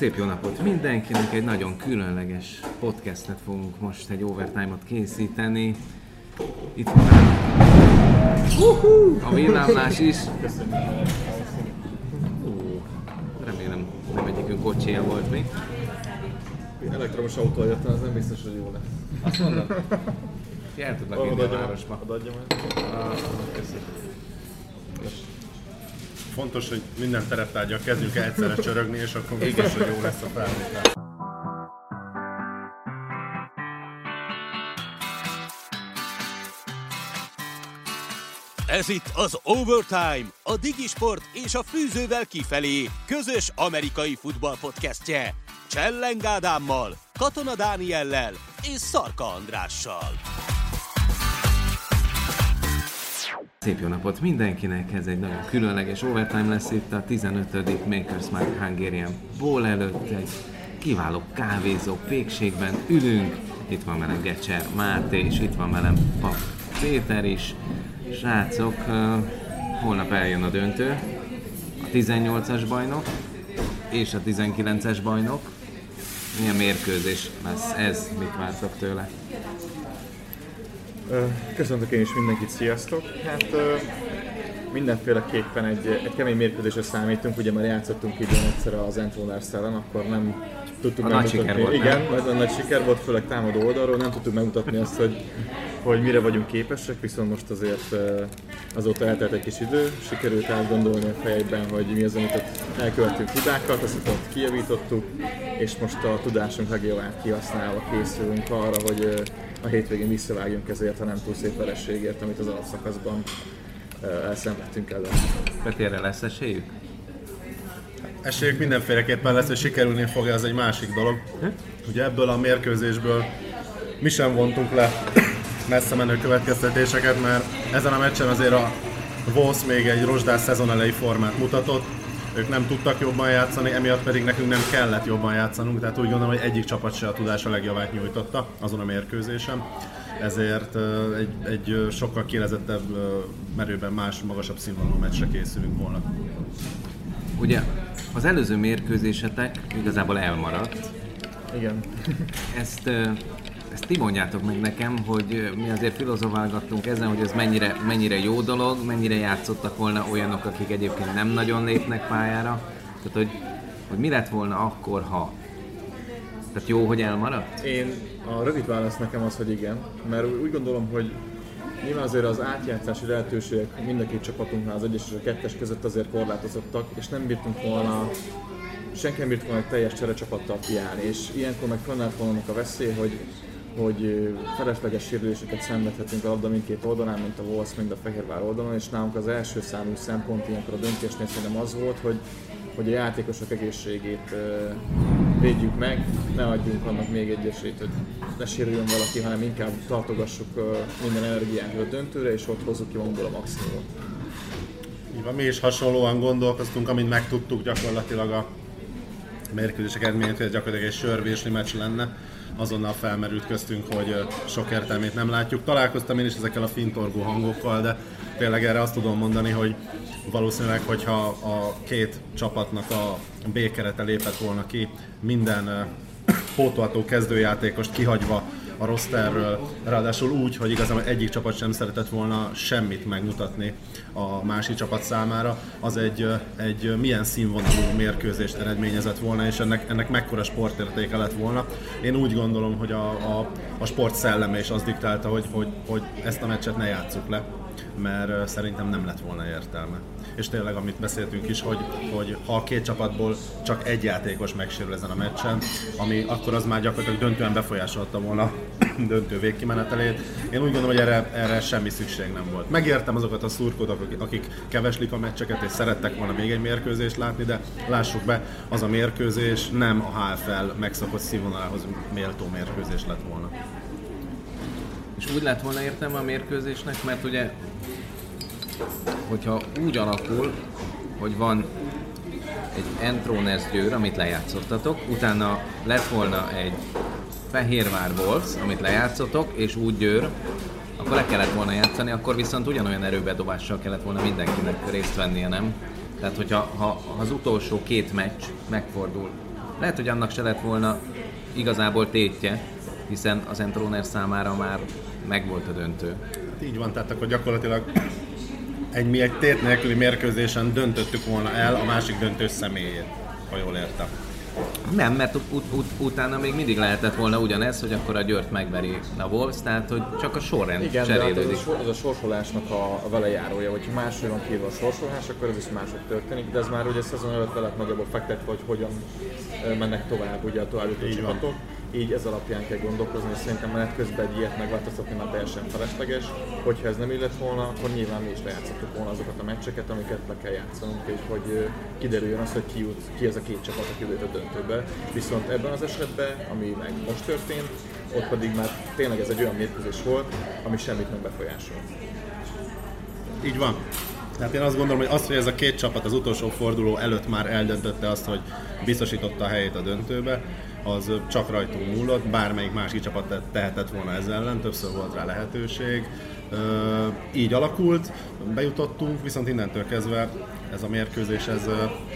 Szép jó napot mindenkinek, egy nagyon különleges podcastet fogunk most egy overtime-ot készíteni. Itt van a villámlás is. Ó, remélem nem egyikünk kocsija volt még. Elektromos autó jött, az nem biztos, hogy jó lesz. Azt mondom, el tudlak inni a városba. Odaadjam el. Ah, köszönöm. Fontos, hogy minden tereptárgyak kezdjünk el egyszerre csörögni, és akkor biztos, hogy jó lesz a felvétel. Ez itt az Overtime, a Digisport és a Fűzővel kifelé közös amerikai futball podcastje. Cselleng Ádámmal, Katona Dániellel és Szarka Andrással. Szép jó napot mindenkinek, ez egy nagyon különleges overtime lesz itt a 15. Makers Mark Hungarian Bowl előtt, egy kiváló kávézó pékségben ülünk, itt van velem Gecser Máté, és itt van velem Pap Péter is. Srácok, holnap eljön a döntő, a 18-as bajnok és a 19-es bajnok. Milyen mérkőzés lesz ez, mit vártok tőle? Köszöntök én is mindenkit, sziasztok! Hát mindenféleképpen egy, egy kemény mérkőzésre számítunk, ugye már játszottunk idén egyszer az Antloners ellen, akkor nem tudtuk A nagy megmutatni. siker volt, Igen, nagyon nagy siker volt, főleg támadó oldalról, nem tudtuk megmutatni azt, hogy, hogy mire vagyunk képesek, viszont most azért azóta eltelt egy kis idő, sikerült átgondolni a fejekben, hogy mi az, amit ott elkövettünk hibákat, azt ott kijavítottuk, és most a tudásunk legjobban kihasználva készülünk arra, hogy a hétvégén visszavágjunk ezért a nem túl szép verességért, amit az alapszakaszban elszenvedtünk ellen. Peti, erre lesz esélyük? Esélyük mindenféleképpen lesz, hogy sikerülni fog, ez egy másik dolog. Ugye ebből a mérkőzésből mi sem vontunk le messze menő következtetéseket, mert ezen a meccsen azért a Wolves még egy rozsdás szezon elejé formát mutatott, ők nem tudtak jobban játszani, emiatt pedig nekünk nem kellett jobban játszanunk, tehát úgy gondolom, hogy egyik csapat se a tudása legjobbát nyújtotta azon a mérkőzésen. Ezért egy, egy sokkal kielezettebb, merőben más, magasabb színvonalú meccsre készülünk volna. Ugye az előző mérkőzésetek igazából elmaradt. Igen. Ezt, ezt ti mondjátok meg nekem, hogy mi azért filozofálgattunk ezen, hogy ez mennyire, mennyire jó dolog, mennyire játszottak volna olyanok, akik egyébként nem nagyon lépnek pályára. Tehát, hogy, hogy mi lett volna akkor, ha? Tehát jó, hogy elmaradt? Én a rövid válasz nekem az, hogy igen, mert úgy gondolom, hogy nyilván azért az átjátszási lehetőségek mind a két csapatunknál, az egyes és a kettes között azért korlátozottak, és nem bírtunk volna, senki nem bírt volna egy teljes cserecsapattal kiállni, és ilyenkor meg fennállt volna a veszély, hogy hogy felesleges sérüléseket szenvedhetünk a labda mindkét oldalán, mint a Wolves, mint a Fehérvár oldalon, és nálunk az első számú szempont ilyenkor a döntésnél szerintem az volt, hogy, hogy a játékosok egészségét védjük meg, ne adjunk annak még egy esélyt, hogy ne sérüljön valaki, hanem inkább tartogassuk minden energiánkat a döntőre, és ott hozzuk ki magunkból a maximumot. Így van, mi is hasonlóan gondolkoztunk, amint megtudtuk gyakorlatilag a mérkőzések eredményét, hogy gyakorlatilag egy sörvésli meccs lenne. Azonnal felmerült köztünk, hogy sok értelmét nem látjuk. Találkoztam én is ezekkel a fintorgó hangokkal, de tényleg erre azt tudom mondani, hogy valószínűleg, hogyha a két csapatnak a B kerete lépett volna ki, minden pótolható kezdőjátékost kihagyva a rosterről, ráadásul úgy, hogy igazából egyik csapat sem szeretett volna semmit megmutatni a másik csapat számára, az egy, egy milyen színvonalú mérkőzést eredményezett volna, és ennek, ennek mekkora sportértéke lett volna. Én úgy gondolom, hogy a, a, a sport szelleme is az diktálta, hogy, hogy, hogy ezt a meccset ne játsszuk le, mert szerintem nem lett volna értelme. És tényleg, amit beszéltünk is, hogy, hogy ha a két csapatból csak egy játékos megsérül ezen a meccsen, ami akkor az már gyakorlatilag döntően befolyásolta volna döntő végkimenetelét. Én úgy gondolom, hogy erre, erre semmi szükség nem volt. Megértem azokat a akik- akik keveslik a meccseket, és szerettek volna még egy mérkőzést látni, de lássuk be, az a mérkőzés nem a HFL megszokott színvonalához méltó mérkőzés lett volna. És úgy lett volna értelme a mérkőzésnek, mert ugye, hogyha úgy alakul, hogy van egy Entroners győr, amit lejátszottatok, utána lett volna egy Fehérvár Wolves, amit lejátszotok, és úgy győr, akkor le kellett volna játszani, akkor viszont ugyanolyan erőbedobással kellett volna mindenkinek részt vennie, nem? Tehát, hogyha ha, ha az utolsó két meccs megfordul lehet, hogy annak se lett volna igazából tétje, hiszen az Entroner számára már megvolt a döntő. Így van, tehát akkor gyakorlatilag egy, mi egy tét nélküli mérkőzésen döntöttük volna el a másik döntő személyét, ha jól értem. Nem, mert ut- ut- utána még mindig lehetett volna ugyanez, hogy akkor a Győrt megveri a Wolves, tehát hogy csak a sorrend Igen, hát ez cserélődik. a, sor, ez a sorsolásnak a, a velejárója, hogyha máshogy van kívül a sorsolás, akkor ez is máshogy történik, de ez már ugye szezon előtt lett nagyobb fektetve, hogy hogyan mennek tovább ugye a további Így van. Így ez alapján kell gondolkozni, és szerintem menet közben egy ilyet megváltoztatni már teljesen felesleges. Hogyha ez nem illett volna, akkor nyilván mi is lejátszottuk volna azokat a meccseket, amiket le kell játszanunk, és hogy kiderüljön az, hogy ki, jut, ki ez a két csapat, aki jut a döntőbe. Viszont ebben az esetben, ami meg most történt, ott pedig már tényleg ez egy olyan mérkőzés volt, ami semmit nem befolyásol. Így van. Tehát én azt gondolom, hogy az, hogy ez a két csapat az utolsó forduló előtt már eldöntötte azt, hogy biztosította a helyét a döntőbe, az csak rajtunk múlott, bármelyik másik csapat te- tehetett volna ezzel ellen, többször volt rá lehetőség. Így alakult, bejutottunk, viszont innentől kezdve ez a mérkőzés, ez,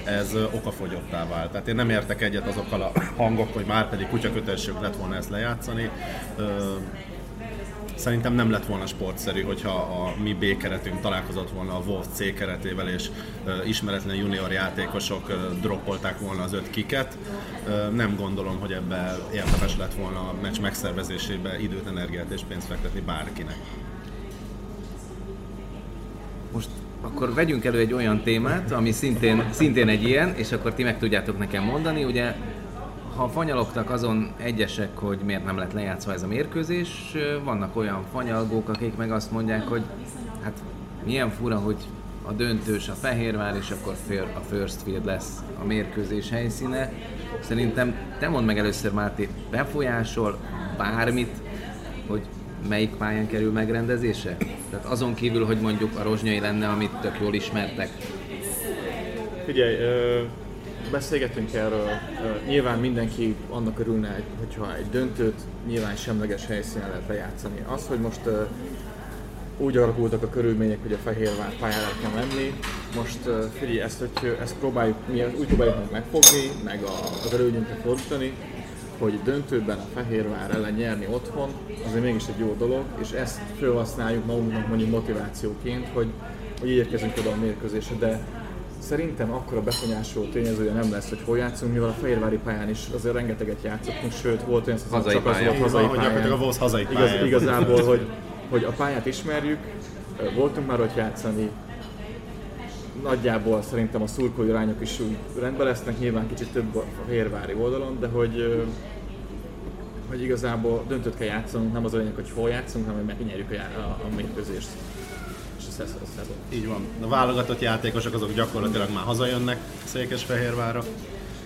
ez okafogyottá vált. Tehát én nem értek egyet azokkal a hangok, hogy már pedig kutyakötessük lett volna ezt lejátszani. Szerintem nem lett volna sportszerű, hogyha a mi B keretünk találkozott volna a Wolf C keretével, és ismeretlen junior játékosok droppolták volna az öt kiket. Nem gondolom, hogy ebbe érdemes lett volna a meccs megszervezésébe időt, energiát és pénzt fektetni bárkinek. Most akkor vegyünk elő egy olyan témát, ami szintén, szintén egy ilyen, és akkor ti meg tudjátok nekem mondani, ugye ha fanyalogtak azon egyesek, hogy miért nem lett lejátszva ez a mérkőzés, vannak olyan fanyalgók, akik meg azt mondják, hogy hát milyen fura, hogy a döntős a Fehérvár, és akkor a First Field lesz a mérkőzés helyszíne. Szerintem te mondd meg először, Máté, befolyásol bármit, hogy melyik pályán kerül megrendezése? Tehát azon kívül, hogy mondjuk a rozsnyai lenne, amit tök jól ismertek. Figyelj, beszélgetünk erről, nyilván mindenki annak örülne, hogy- hogyha egy döntőt nyilván semleges helyszínen lehet lejátszani. Az, hogy most úgy alakultak a körülmények, hogy a Fehérvár pályára kell menni, most figyelj, ezt, hogy ezt próbáljuk, mi úgy próbáljuk meg megfogni, meg az előnyünkre fordítani, hogy döntőben a Fehérvár ellen nyerni otthon, azért mégis egy jó dolog, és ezt felhasználjuk magunknak mondjuk motivációként, hogy, hogy érkezünk oda a mérkőzésre, de szerintem akkora befolyásoló tényezője nem lesz, hogy hol játszunk, mivel a Fehérvári pályán is azért rengeteget játszottunk, sőt volt olyan szezon, Hazai csak az pálya. volt hazai hogy gyakorlatilag a hazai Igaz, pályán. igazából, hogy, hogy a pályát ismerjük, voltunk már ott játszani, nagyjából szerintem a szurkolói irányok is úgy rendben lesznek, nyilván kicsit több a fehérvári oldalon, de hogy, hogy igazából döntőt kell játszanunk, nem az a lényeg, hogy hol játszunk, hanem hogy megnyerjük a, a, a mérkőzést szezon. Így van. A válogatott játékosok azok gyakorlatilag már hazajönnek Székesfehérvárra.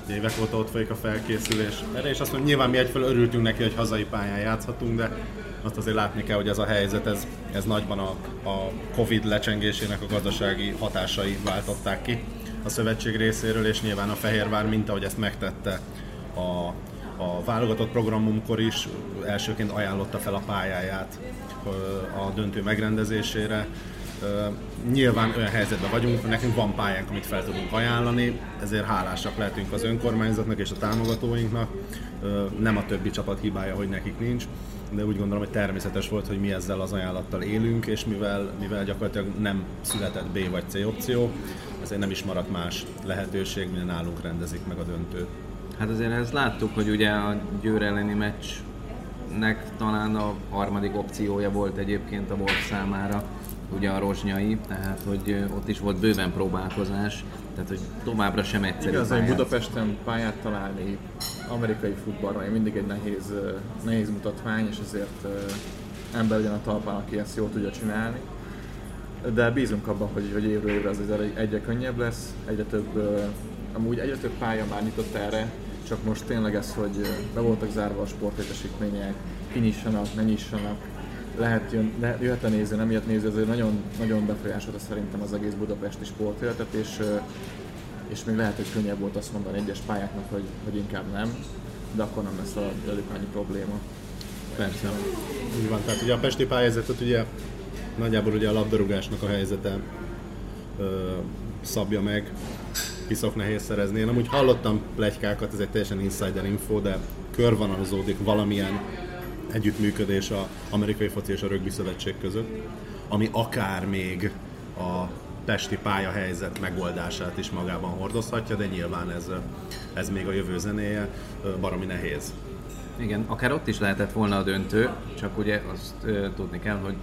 Ugye Évek óta ott folyik a felkészülés. Erre is azt mondom, nyilván mi egyfelől örültünk neki, hogy hazai pályán játszhatunk, de azt azért látni kell, hogy ez a helyzet, ez, ez nagyban a, a Covid lecsengésének a gazdasági hatásai váltották ki a szövetség részéről, és nyilván a Fehérvár, mint ahogy ezt megtette a, a válogatott programunkkor is, elsőként ajánlotta fel a pályáját a döntő megrendezésére. Nyilván olyan helyzetben vagyunk, nekünk van pályánk, amit fel tudunk ajánlani, ezért hálásak lehetünk az önkormányzatnak és a támogatóinknak. Nem a többi csapat hibája, hogy nekik nincs, de úgy gondolom, hogy természetes volt, hogy mi ezzel az ajánlattal élünk, és mivel, mivel gyakorlatilag nem született B vagy C opció, ezért nem is maradt más lehetőség, mint nálunk rendezik meg a döntőt. Hát azért ezt láttuk, hogy ugye a Győr elleni meccsnek talán a harmadik opciója volt egyébként a Wolf számára, ugye a rozsnyai, tehát hogy ott is volt bőven próbálkozás, tehát hogy továbbra sem egyszerű Igaz, hogy pályát. Budapesten pályát találni amerikai futballra mindig egy nehéz, nehéz mutatvány, és ezért ember legyen a talpán, aki ezt jól tudja csinálni. De bízunk abban, hogy, hogy évről évre ez egyre, könnyebb lesz, egyre több, amúgy egyre több pálya már nyitott erre, csak most tényleg ez, hogy be voltak zárva a sportlétesítmények, kinyissanak, ne nyissanak, lehet jön, le, jöhet a néző, nem jött néző, azért nagyon, nagyon befolyásolta szerintem az egész budapesti sportéletet, és és még lehet, hogy könnyebb volt azt mondani egyes pályáknak, hogy, hogy inkább nem, de akkor nem lesz a velük annyi probléma. Persze. Így van, tehát ugye a pesti pályázatot ugye nagyjából ugye a labdarúgásnak a helyzete ö, szabja meg. piszok nehéz szerezni. Én amúgy hallottam plegykákat, ez egy teljesen insider info, de körvonalazódik valamilyen együttműködés a amerikai foci és a rögbi szövetség között, ami akár még a pesti pályahelyzet megoldását is magában hordozhatja, de nyilván ez, ez még a jövő zenéje, baromi nehéz. Igen, akár ott is lehetett volna a döntő, csak ugye azt ö, tudni kell, hogy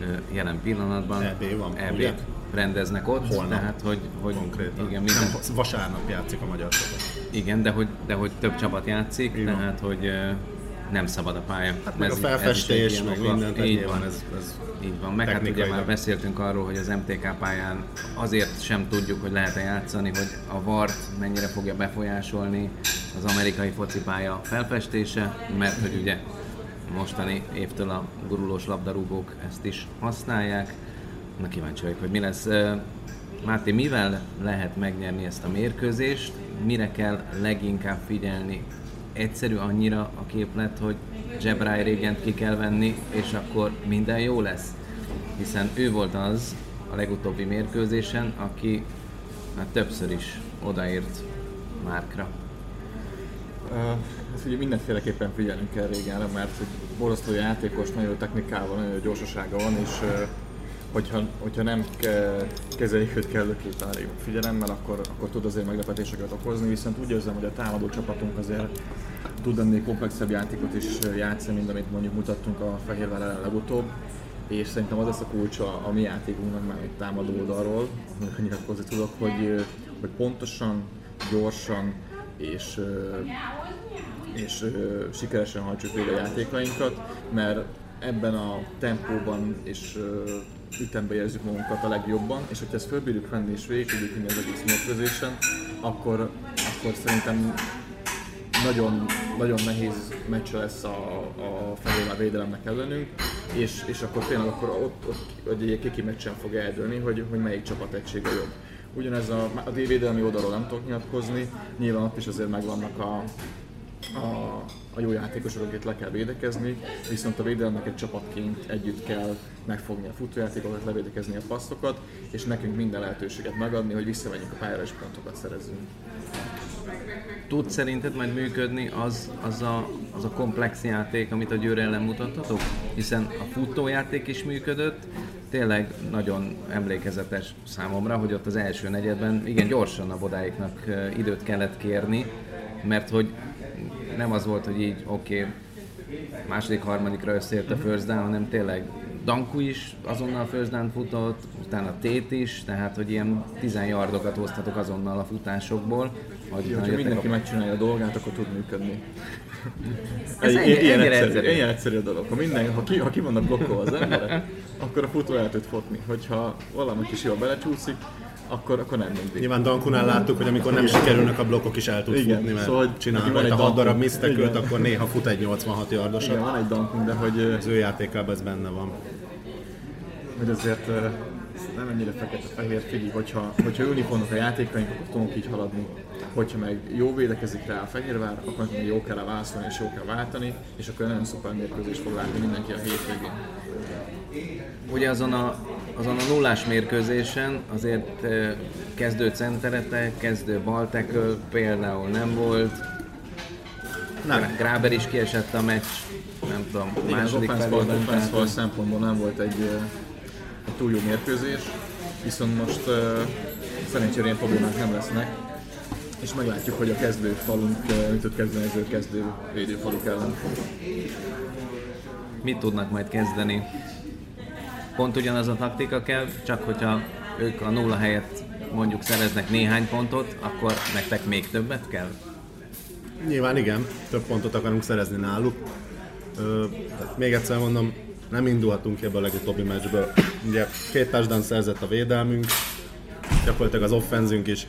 ö, jelen pillanatban EB van, EB ugye? rendeznek ott, Holnap. tehát hogy, hogy Konkrétan. igen, Nem, minden, vasárnap játszik a magyar csapat. igen de, hogy, de hogy több csapat játszik, van. tehát hogy ö, nem szabad a pálya. Hát meg a Ez- egy felfestés, meg minden, Így van. ez, ez Így van, meg hát ugye már beszéltünk arról, hogy az MTK pályán azért sem tudjuk, hogy lehet-e játszani, hogy a VAR-t mennyire fogja befolyásolni az amerikai focipálya felfestése, mert hogy ugye mostani évtől a gurulós labdarúgók ezt is használják. Na kíváncsi vagyok, hogy mi lesz. Máté, mivel lehet megnyerni ezt a mérkőzést? Mire kell leginkább figyelni? Egyszerű annyira a képlet, hogy Jebrai régent ki kell venni, és akkor minden jó lesz? Hiszen ő volt az a legutóbbi mérkőzésen, aki már többször is odaért Márkra. Ezt ugye mindenféleképpen figyelnünk kell régenre, mert hogy borzasztó játékos, nagyon jó technikával, nagyon jó gyorsasága van, és hogyha, hogyha nem ke- kezeljük őt kellőképpen elég figyelemmel, akkor, akkor tud azért meglepetéseket okozni, viszont úgy érzem, hogy a támadó csapatunk azért tud ennél komplexebb játékot is játszani, mint amit mondjuk mutattunk a Fehérvár ellen legutóbb, és szerintem az lesz a kulcsa a mi játékunknak már egy támadó oldalról, nyilatkozni tudok, hogy, hogy pontosan, gyorsan és és sikeresen hajtsuk végre a játékainkat, mert ebben a tempóban és ö, ütemben érzük magunkat a legjobban, és hogyha ezt fölbírjuk venni és végig tudjuk az egész mérkőzésen, akkor, akkor szerintem nagyon, nagyon nehéz meccs lesz a, a Fehérvár védelemnek ellenünk, és, és akkor tényleg akkor ott, ott egy, egy kiki meccsen fog eldőlni, hogy, hogy melyik csapat egysége jobb. Ugyanez a, a védelmi oldalról nem tudok nyilatkozni, nyilván ott is azért megvannak a, a, a jó játékosok, akiket le kell védekezni, viszont a védelemnek egy csapatként együtt kell megfogni a futójátékokat, levédekezni a passzokat, és nekünk minden lehetőséget megadni, hogy visszamegyünk a pályára és pontokat szerezzünk. Tud szerinted majd működni az, az, a, az a komplex játék, amit a Győr ellen mutattatok? Hiszen a futójáték is működött, tényleg nagyon emlékezetes számomra, hogy ott az első negyedben igen gyorsan a bodáiknak időt kellett kérni, mert hogy nem az volt, hogy így oké, okay, második, harmadikra összeért a first down, hanem tényleg Danku is azonnal first down futott, utána Tét is, tehát hogy ilyen 10 yardokat hoztatok azonnal a futásokból. Hogy Ja, na, ha jöttek mindenki a- megcsinálja a dolgát, akkor tud működni. Ez Egy- ilyen, egyszerű, egyszerű. ilyen egyszerű a dolog. Ha, minden, ha, ki, ha ki vannak blokkolva az emberek, akkor a futó el tud fotni. Hogyha valami kis jól belecsúszik, akkor, akkor nem mindig. Nyilván Dankunál láttuk, hogy amikor nem sikerülnek a blokkok is el tud Igen, futni, mert szóval, csinál van egy 6 darab Dankun. misztekült, Igen. akkor néha fut egy 86 Igen, yardosat. van egy dankunk, de hogy, Az ő játékában ez benne van. hogy azért ez nem ennyire fekete-fehér, figyelj, hogyha, hogyha ülni fognak a játékaink, akkor tudunk így haladni. Hogyha meg jó védekezik rá a Fehérvár, akkor meg jó kell válaszolni és jó kell váltani, és akkor nagyon szuper mérkőzés fog látni mindenki a hétvégén. Ugye azon a, azon a nullás mérkőzésen azért kezdő centeretek, kezdő baltekő például nem volt. Nem. Gráber is kiesett a meccs, nem tudom, Igen, az második offense felében. offense szempontból nem volt egy, egy túl jó mérkőzés, viszont most uh, szerencsére ilyen problémák nem lesznek, és meglátjuk, hogy a kezdő falunk uh, mit tud kezdeni az ő kezdő védőfaluk ellen. mit tudnak majd kezdeni. Pont ugyanaz a taktika kell, csak hogyha ők a nulla helyett mondjuk szereznek néhány pontot, akkor nektek még többet kell? Nyilván igen, több pontot akarunk szerezni náluk. Ö, még egyszer mondom, nem indulhatunk ki ebből a legutóbbi meccsből. Ugye két touchdown szerzett a védelmünk, gyakorlatilag az offenzünk is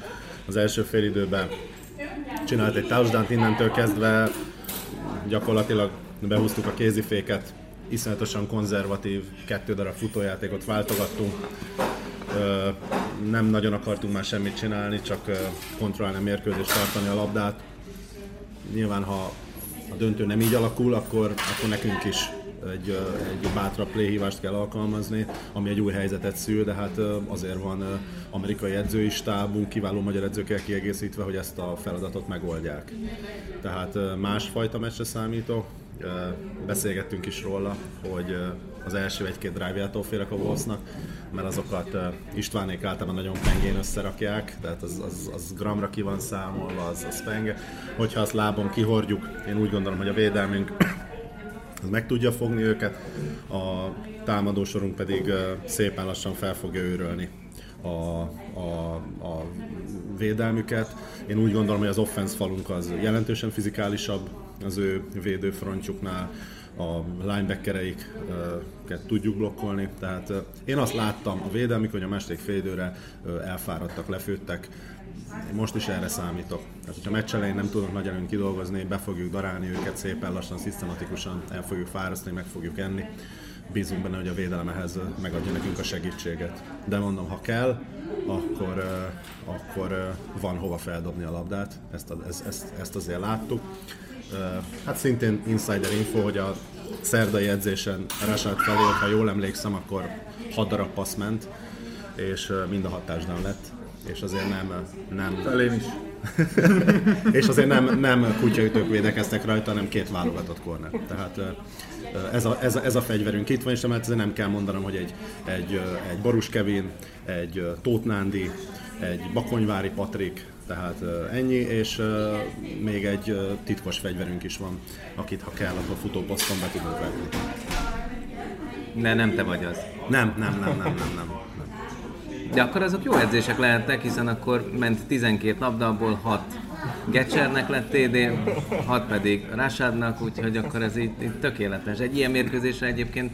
az első fél időben csinált egy touchdown innentől kezdve gyakorlatilag behúztuk a kéziféket, iszonyatosan konzervatív, kettő darab futójátékot váltogattunk. Nem nagyon akartunk már semmit csinálni, csak kontrollálni a mérkőzést, tartani a labdát. Nyilván, ha a döntő nem így alakul, akkor, akkor nekünk is egy, egy bátrabb playhívást kell alkalmazni, ami egy új helyzetet szül, de hát azért van amerikai edzői stábunk, kiváló magyar edzőkkel kiegészítve, hogy ezt a feladatot megoldják. Tehát másfajta meccsre számítok, beszélgettünk is róla, hogy az első egy-két drive-jától félek a Wolvesnak, mert azokat Istvánék általában nagyon pengén összerakják, tehát az, az, az gramra ki van számolva, az, az penge. Hogyha azt lábon kihordjuk, én úgy gondolom, hogy a védelmünk meg tudja fogni őket, a támadósorunk pedig szépen lassan fel fogja őrölni a, a, a védelmüket. Én úgy gondolom, hogy az offense falunk az jelentősen fizikálisabb az ő védőfrontjuknál, a linebackereiket tudjuk blokkolni. Tehát én azt láttam a védelmük, hogy a második félidőre elfáradtak, lefőttek, most is erre számítok. Tehát, hogyha meccs elején nem tudunk nagy előnyt kidolgozni, be fogjuk darálni őket szépen lassan, szisztematikusan, el fogjuk fárasztani, meg fogjuk enni. Bízunk benne, hogy a védelem ehhez megadja nekünk a segítséget. De mondom, ha kell, akkor, akkor van hova feldobni a labdát, ezt, ezt, ezt, ezt azért láttuk. Hát szintén insider info, hogy a szerdai edzésen Rashad felé, ha jól emlékszem, akkor 6 darab passz ment, és mind a hatásnál lett, és azért nem... nem Felém is. és azért nem, nem kutyaütők védekeztek rajta, hanem két válogatott korner. Tehát ez a, ez, a, ez a fegyverünk itt van, és mert nem kell mondanom, hogy egy, egy, egy Borus Kevin, egy Tóth Nándi, egy Bakonyvári Patrik, tehát ennyi, és még egy titkos fegyverünk is van, akit ha kell, akkor futóposzton be tudunk vetni. De nem te vagy az. Nem, nem, nem, nem, nem, nem. De akkor azok jó edzések lehetnek, hiszen akkor ment 12 labda, abból 6 Getchernek lett TD, 6 pedig Rashadnak, úgyhogy akkor ez így, így tökéletes. Egy ilyen mérkőzésre egyébként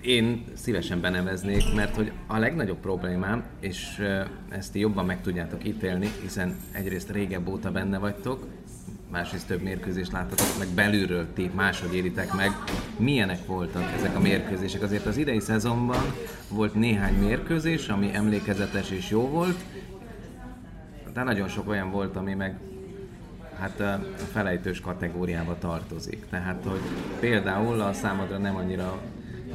én szívesen beneveznék, mert hogy a legnagyobb problémám, és ezt jobban meg tudjátok ítélni, hiszen egyrészt régebb óta benne vagytok, másrészt több mérkőzést láttatok, meg belülről ti máshogy éritek meg, milyenek voltak ezek a mérkőzések. Azért az idei szezonban volt néhány mérkőzés, ami emlékezetes és jó volt, de nagyon sok olyan volt, ami meg hát a felejtős kategóriába tartozik. Tehát, hogy például a számodra nem annyira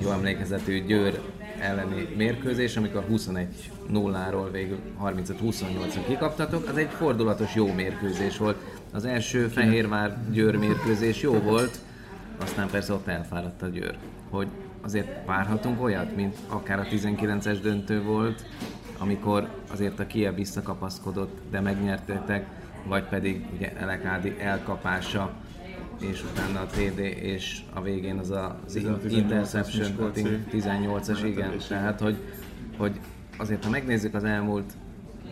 jó emlékezetű Győr elleni mérkőzés, amikor 21-0-ról végül 35-28-ra kikaptatok, az egy fordulatos jó mérkőzés volt. Az első Fehérvár-Győr mérkőzés jó volt, aztán persze ott elfáradt a Győr. Hogy azért várhatunk olyat, mint akár a 19-es döntő volt, amikor azért a Kiev visszakapaszkodott, de megnyertétek, vagy pedig ugye Elekádi elkapása és utána a TD, és a végén az a, az interception, 18-as, igen. Tehát, hogy, hogy azért, ha megnézzük az elmúlt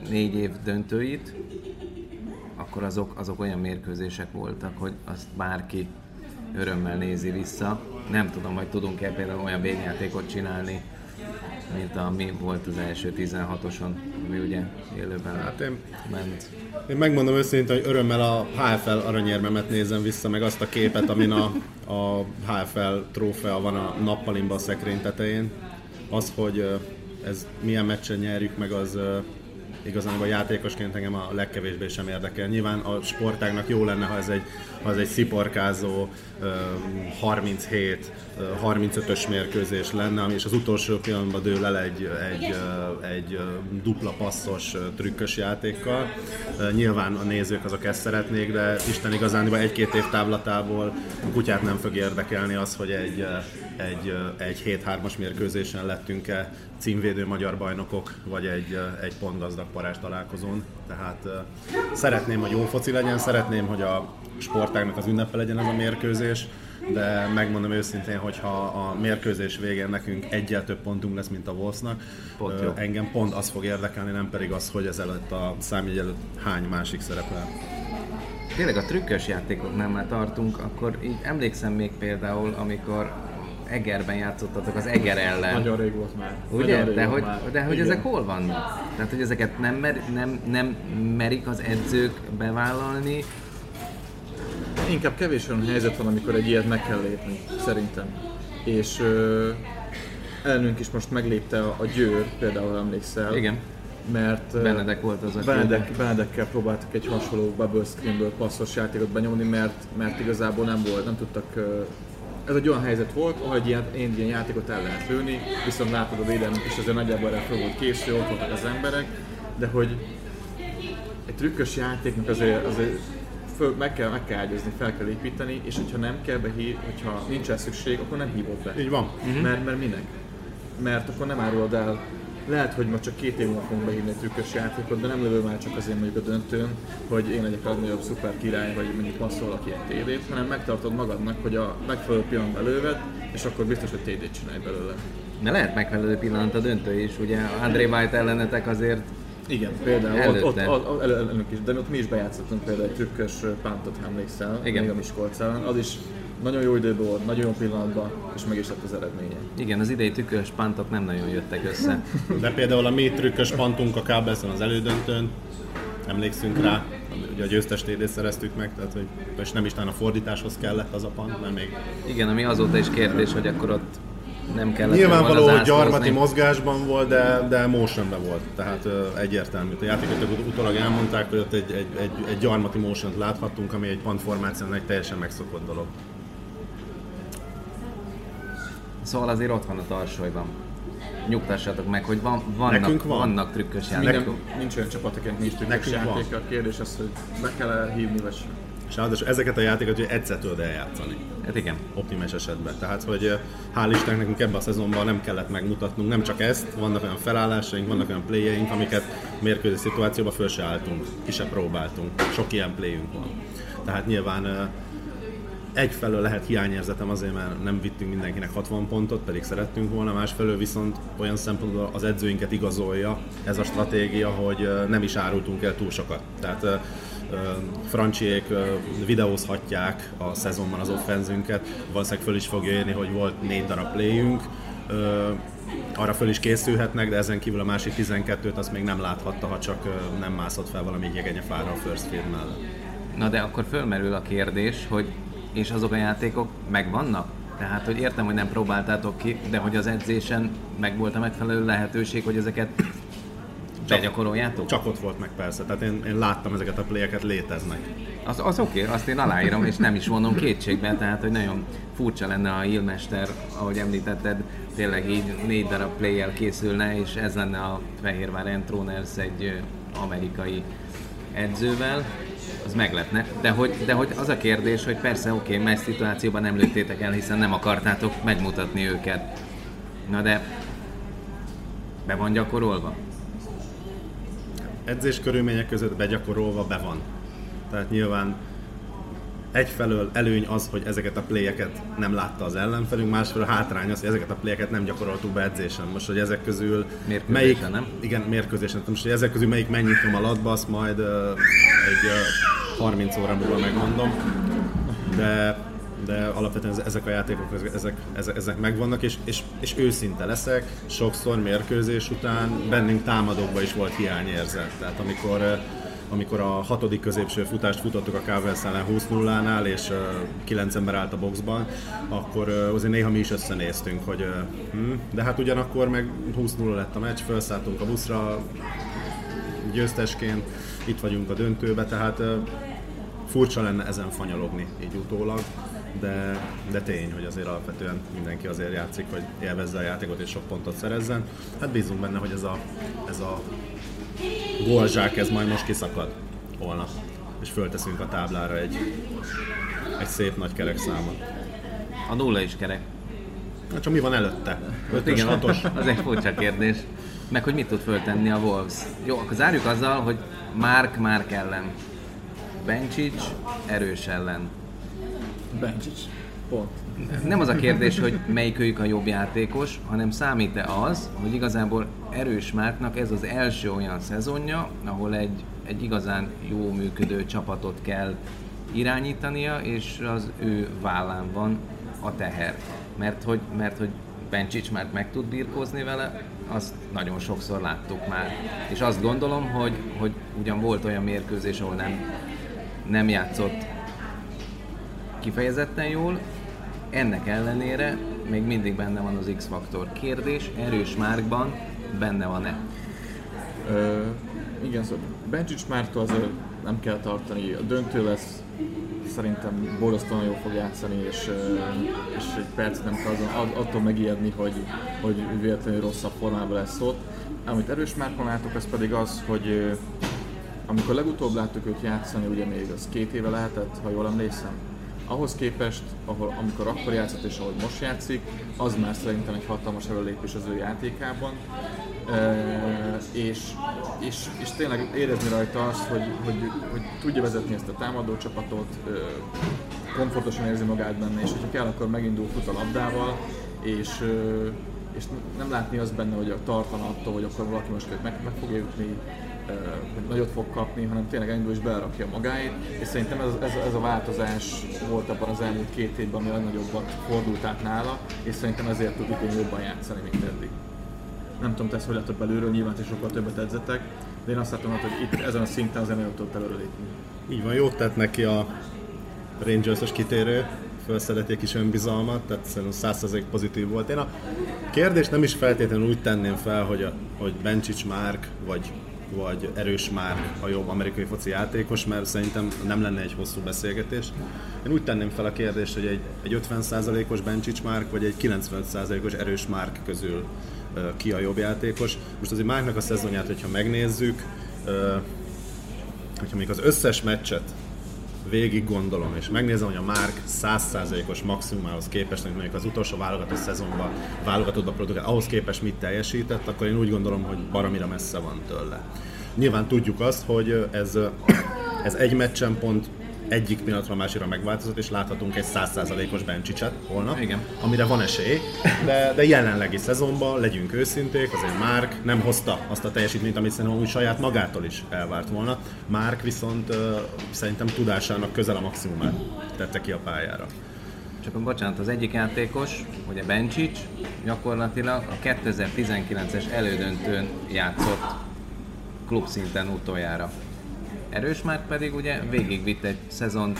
négy év döntőit, akkor azok, azok olyan mérkőzések voltak, hogy azt bárki örömmel nézi vissza. Nem tudom, hogy tudunk-e például olyan végjátékot csinálni, mint ami volt az első 16-oson, ami ugye élőben hát én, ment. Én megmondom őszintén, hogy örömmel a HFL aranyérmemet nézem vissza, meg azt a képet, amin a, a HFL trófea van a nappalimba a szekrény tetején. Az, hogy ez milyen meccsen nyerjük meg, az igazán a játékosként engem a legkevésbé sem érdekel. Nyilván a sportágnak jó lenne, ha ez egy, ha ez egy sziporkázó 37, 35-ös mérkőzés lenne, ami és az utolsó pillanatban dől el egy, egy, egy dupla passzos trükkös játékkal. Nyilván a nézők azok ezt szeretnék, de Isten igazán egy-két év távlatából a kutyát nem fog érdekelni az, hogy egy, egy, egy 7-3-as mérkőzésen lettünk-e címvédő magyar bajnokok, vagy egy, egy pont gazdag parás találkozón. Tehát szeretném, hogy jó foci legyen, szeretném, hogy a sportágnak az ünnepe legyen ez a mérkőzés, de megmondom őszintén, hogy ha a mérkőzés végén nekünk egyel több pontunk lesz, mint a Wolfsnak, pont uh, engem pont az fog érdekelni, nem pedig az, hogy ezelőtt a számjegy előtt hány másik szerepel tényleg a trükkös játékoknál már tartunk, akkor így emlékszem még például, amikor Egerben játszottatok az Eger ellen. Nagyon rég volt már. Ugye? Rég de hogy, már. de hogy ezek hol vannak? Tehát, hogy ezeket nem, mer, nem, nem merik az edzők bevállalni? Inkább kevés olyan helyzet van, amikor egy ilyet meg kell lépni, szerintem. És ö, ellenünk is most meglépte a Győr, például emlékszel. Igen. Mert Benedek volt az, a Benedek, Benedekkel próbáltak egy hasonló bubble screenből passzos játékot benyomni, mert, mert igazából nem volt, nem tudtak ez egy olyan helyzet volt, ahol egy ilyen, egy ilyen játékot el lehet lőni, viszont látod a védelmük is azért nagyjából erre fel volt készül, ott voltak az emberek, de hogy egy trükkös játéknak azért, azért föl, meg, kell, meg kell ágyazni, fel kell építeni, és hogyha nem kell behív, hogyha nincs el szükség, akkor nem hívod be. Így van. Uh-huh. Mert, mert minek? Mert akkor nem árulod el lehet, hogy ma csak két év múlva fogunk behívni egy trükkös játékot, de nem lövő már csak azért mondjuk a döntőn, hogy én legyek a legnagyobb szuper király, vagy mondjuk masszol aki egy TD-t, hanem megtartod magadnak, hogy a megfelelő pillanatban lőved, és akkor biztos, hogy TD-t csinálj belőle. De lehet megfelelő pillanat a döntő is, ugye André White ellenetek azért igen, például Előtte. ott, ott, ott, ott elő, elő, is, de ott mi is bejátszottunk például egy trükkös pántot, ha emlékszel, Igen. még a Miskolc ellen. Az is nagyon jó időben volt, nagyon jó pillanatban, és meg is lett az eredménye. igen, az idei tükös pántok nem nagyon jöttek össze. De például a mi trükkös pantunk a Kábelszon az elődöntőn, emlékszünk rá, ugye a győztes TD szereztük meg, tehát hogy és nem is a fordításhoz kellett az a pant, mert még Igen, ami azóta is kérdés, hogy akkor ott nem kellett Nyilvánvaló, hogy gyarmati mozgásban volt, de, de motionben volt, tehát ö, egyértelmű. A játékosok ut- utólag elmondták, hogy ott egy, egy, egy, egy gyarmati motion láthattunk, ami egy pant formáción egy teljesen megszokott dolog. Szóval azért ott van a tarsolyban. Nyugtassatok meg, hogy van, vannak, Nekünk van. vannak trükkös játékok. nincs olyan csapat, akinek nincs trükkös Nekünk van. játék. A kérdés az, hogy be kell -e hívni, vagy sem. És ráadásul ezeket a játékokat ugye egyszer tudod eljátszani. Hát igen. optimális esetben. Tehát, hogy hál' Istennek nekünk ebben a szezonban nem kellett megmutatnunk, nem csak ezt, vannak olyan felállásaink, vannak olyan playjeink, amiket mérkőzés szituációban föl se álltunk, ki se próbáltunk. Sok ilyen playünk van. Tehát nyilván egyfelől lehet hiányérzetem azért, mert nem vittünk mindenkinek 60 pontot, pedig szerettünk volna, másfelől viszont olyan szempontból az edzőinket igazolja ez a stratégia, hogy nem is árultunk el túl sokat. Tehát ö, videózhatják a szezonban az offenzünket, valószínűleg föl is fogja érni, hogy volt négy darab playünk, arra föl is készülhetnek, de ezen kívül a másik 12-t azt még nem láthatta, ha csak nem mászott fel valami jegenyefára a first field mellett. Na de akkor fölmerül a kérdés, hogy és azok a játékok megvannak? Tehát, hogy értem, hogy nem próbáltátok ki, de hogy az edzésen meg volt a megfelelő lehetőség, hogy ezeket begyakoroljátok? Csak ott volt meg persze, tehát én, én láttam ezeket a playeket léteznek. Az, az oké, okay, azt én aláírom, és nem is vonom kétségbe, tehát hogy nagyon furcsa lenne a Ilmester, ahogy említetted, tényleg így négy darab play készülne, és ez lenne a Fehérvár Entroners egy amerikai edzővel, az meglepne. De hogy, de hogy az a kérdés, hogy persze oké, okay, meccs szituációban nem lőttétek el, hiszen nem akartátok megmutatni őket. Na de be van gyakorolva? edzés körülmények között begyakorolva be van. Tehát nyilván egyfelől előny az, hogy ezeket a playeket nem látta az ellenfelünk, másfelől hátrány az, hogy ezeket a playeket nem gyakoroltuk be edzésen. Most, hogy ezek közül Mérkőzésen, melyik, nem? Igen, mérkőzésen. Most, hogy ezek közül melyik mennyit nyom a latba, azt majd uh, egy uh, 30 óra múlva megmondom. De de alapvetően ez- ezek a játékok, ezek, ezek, megvannak, és, és, és őszinte leszek, sokszor mérkőzés után bennünk támadókban is volt hiányérzet. Tehát amikor, eh, amikor a hatodik középső futást futottuk a Cavers ellen 20-0-nál, és uh, 9 ember állt a boxban, akkor uh, azért néha mi is összenéztünk, hogy uh, hm, de hát ugyanakkor meg 20-0 lett a meccs, felszálltunk a buszra, győztesként, itt vagyunk a döntőbe, tehát ö, furcsa lenne ezen fanyalogni így utólag, de, de tény, hogy azért alapvetően mindenki azért játszik, hogy élvezze a játékot és sok pontot szerezzen. Hát bízunk benne, hogy ez a, ez a golzsák ez majd most kiszakad holnap, és fölteszünk a táblára egy, egy szép nagy kerek számot. A nulla is kerek. Hát csak mi van előtte? 5-ös, Igen, 6-os? az egy furcsa kérdés. Meg hogy mit tud föltenni a Wolves. Jó, akkor zárjuk azzal, hogy Mark Mark ellen. Bencsics erős ellen. Bencsics. Pont. Nem az a kérdés, hogy melyikőjük a jobb játékos, hanem számít-e az, hogy igazából erős Márknak ez az első olyan szezonja, ahol egy, egy igazán jó működő csapatot kell irányítania, és az ő vállán van a teher. Mert hogy, mert hogy Bencsics már meg tud birkózni vele, azt nagyon sokszor láttuk már. És azt gondolom, hogy, hogy ugyan volt olyan mérkőzés, ahol nem, nem játszott kifejezetten jól, ennek ellenére még mindig benne van az X-faktor. Kérdés, erős márkban benne van-e? Ö, igen, szóval Bencsics Mártól azért nem kell tartani, a döntő lesz szerintem borzasztóan jól fog játszani, és, és egy perc nem kell attól megijedni, hogy, hogy véletlenül rosszabb formában lesz ott. Amit erős márkon látok, az pedig az, hogy amikor legutóbb láttuk őt játszani, ugye még az két éve lehetett, ha jól emlékszem, ahhoz képest, ahol, amikor akkor játszott és ahogy most játszik, az már szerintem egy hatalmas előlépés az ő játékában. E, és, és, és tényleg érezni rajta azt, hogy, hogy, hogy tudja vezetni ezt a támadó csapatot, komfortosan érzi magát benne, és hogyha kell, akkor megindul fut a labdával, és, és nem látni azt benne, hogy a tartana attól, hogy akkor valaki most meg, meg fogja jutni, nagyot fog kapni, hanem tényleg elindul és belerakja magáit, és szerintem ez, ez, ez a változás volt abban az elmúlt két évben, ami a nagyobbat fordult át nála, és szerintem ezért tud idén jobban játszani, mint eddig. Nem tudom, te ezt hogy látod belülről, nyilván is sokkal többet edzettek, de én azt látom, hogy itt ezen a szinten az nagyon tudott előrelépni. Így van, jót tett neki a Rangers-os kitérő, felszedett egy kis önbizalmat, tehát szerintem 100% pozitív volt. Én a kérdést nem is feltétlenül úgy tenném fel, hogy, a, hogy Bencsics Márk, vagy vagy erős már a jobb amerikai foci játékos, mert szerintem nem lenne egy hosszú beszélgetés. Én úgy tenném fel a kérdést, hogy egy, egy 50%-os Bencsics Márk, vagy egy 95%-os erős Márk közül ki a jobb játékos. Most azért Márknak a szezonját, hogyha megnézzük, hogyha még az összes meccset végig gondolom, és megnézem, hogy a Márk 100%-os maximumához képest, mint mondjuk az utolsó válogatott szezonban válogatottba produkál, ahhoz képest mit teljesített, akkor én úgy gondolom, hogy baromira messze van tőle. Nyilván tudjuk azt, hogy ez, ez egy meccsen pont egyik pillanatra a másikra megváltozott, és láthatunk egy 100%-os Bencsicset holnap, Igen. amire van esély, de, de jelenlegi szezonban, legyünk őszinték, azért Márk nem hozta azt a teljesítményt, amit szerintem úgy saját magától is elvárt volna. Márk viszont uh, szerintem tudásának közel a maximumát tette ki a pályára. Csak bocsánat, az egyik játékos, ugye Bencsics, gyakorlatilag a 2019-es elődöntőn játszott klubszinten utoljára. Erős már pedig ugye végigvitt egy szezont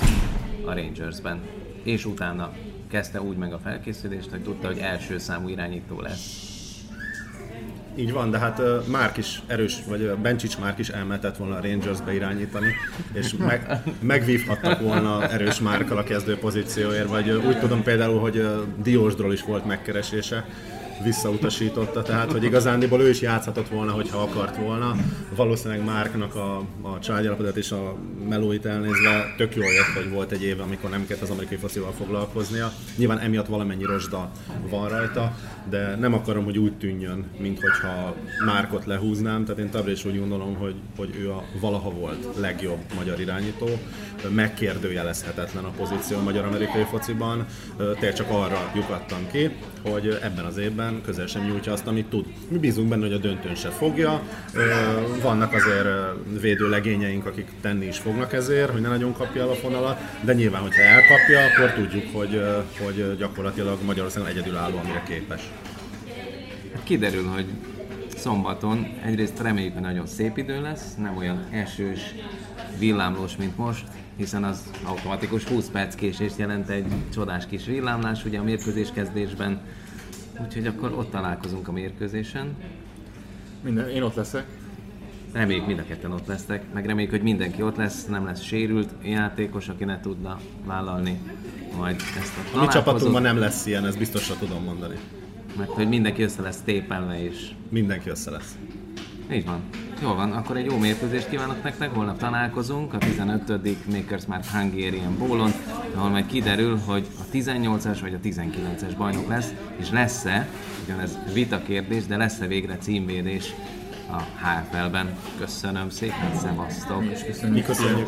a Rangersben, és utána kezdte úgy meg a felkészülést, hogy tudta, hogy első számú irányító lesz. Így van, de hát uh, Márk is erős, vagy uh, Bencsics Márk is elmehetett volna a Rangersbe irányítani, és meg, megvívhattak volna erős Márkal a kezdő pozícióért, vagy uh, úgy tudom például, hogy uh, Diósdról is volt megkeresése, visszautasította, tehát hogy igazándiból ő is játszhatott volna, hogyha akart volna. Valószínűleg Márknak a, a családjalapodat és a melóit elnézve tök jól jött, hogy volt egy év, amikor nem kellett az amerikai focival foglalkoznia. Nyilván emiatt valamennyi rozsda van rajta, de nem akarom, hogy úgy tűnjön, mintha Márkot lehúznám, tehát én továbbra is úgy gondolom, hogy, hogy ő a valaha volt legjobb magyar irányító, megkérdőjelezhetetlen a pozíció a magyar-amerikai fociban, tényleg csak arra lyukadtam ki, hogy ebben az évben közel sem nyújtja azt, amit tud. Mi bízunk benne, hogy a döntőn se fogja. Vannak azért védő legényeink, akik tenni is fognak ezért, hogy ne nagyon kapja el a fonalat, de nyilván, hogyha elkapja, akkor tudjuk, hogy, hogy gyakorlatilag Magyarországon egyedülálló, amire képes. Hát kiderül, hogy szombaton egyrészt reméljük, hogy nagyon szép idő lesz, nem olyan esős, villámlós, mint most, hiszen az automatikus 20 perc késést jelent egy csodás kis villámlás ugye a mérkőzés kezdésben, úgyhogy akkor ott találkozunk a mérkőzésen. Minden, én ott leszek. Reméljük mind a ketten ott lesztek, meg reméljük, hogy mindenki ott lesz, nem lesz sérült játékos, aki ne tudna vállalni majd ezt a A mi csapatunkban nem lesz ilyen, ezt biztosra tudom mondani. Mert hogy mindenki össze lesz tépelve és Mindenki össze lesz. Így van. Jól van, akkor egy jó mérkőzést kívánok nektek, holnap találkozunk a 15. Makers Mark Hungarian Bowlon, ahol majd kiderül, hogy a 18-as vagy a 19-es bajnok lesz, és lesz-e, ugyanez vita kérdés, de lesz-e végre címvédés a HFL-ben. Köszönöm szépen, szevasztok! És köszönjük. Köszönjük.